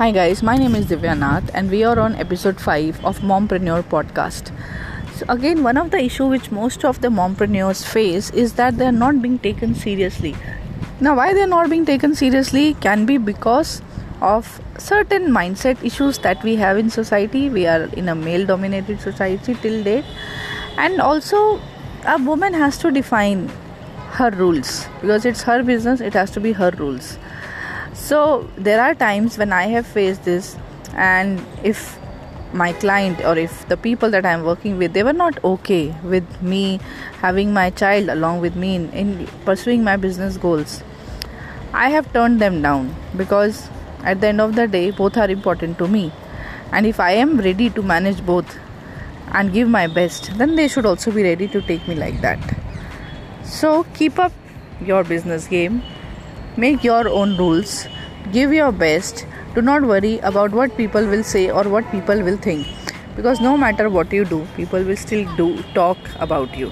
Hi guys, my name is Divya Nath and we are on episode 5 of Mompreneur podcast. So again, one of the issue which most of the mompreneurs face is that they are not being taken seriously. Now, why they are not being taken seriously can be because of certain mindset issues that we have in society. We are in a male dominated society till date and also a woman has to define her rules because it's her business, it has to be her rules so there are times when i have faced this and if my client or if the people that i'm working with they were not okay with me having my child along with me in, in pursuing my business goals. I have turned them down because at the end of the day both are important to me. And if i am ready to manage both and give my best then they should also be ready to take me like that. So keep up your business game. Make your own rules. Give your best. Do not worry about what people will say or what people will think. Because no matter what you do, people will still do talk about you.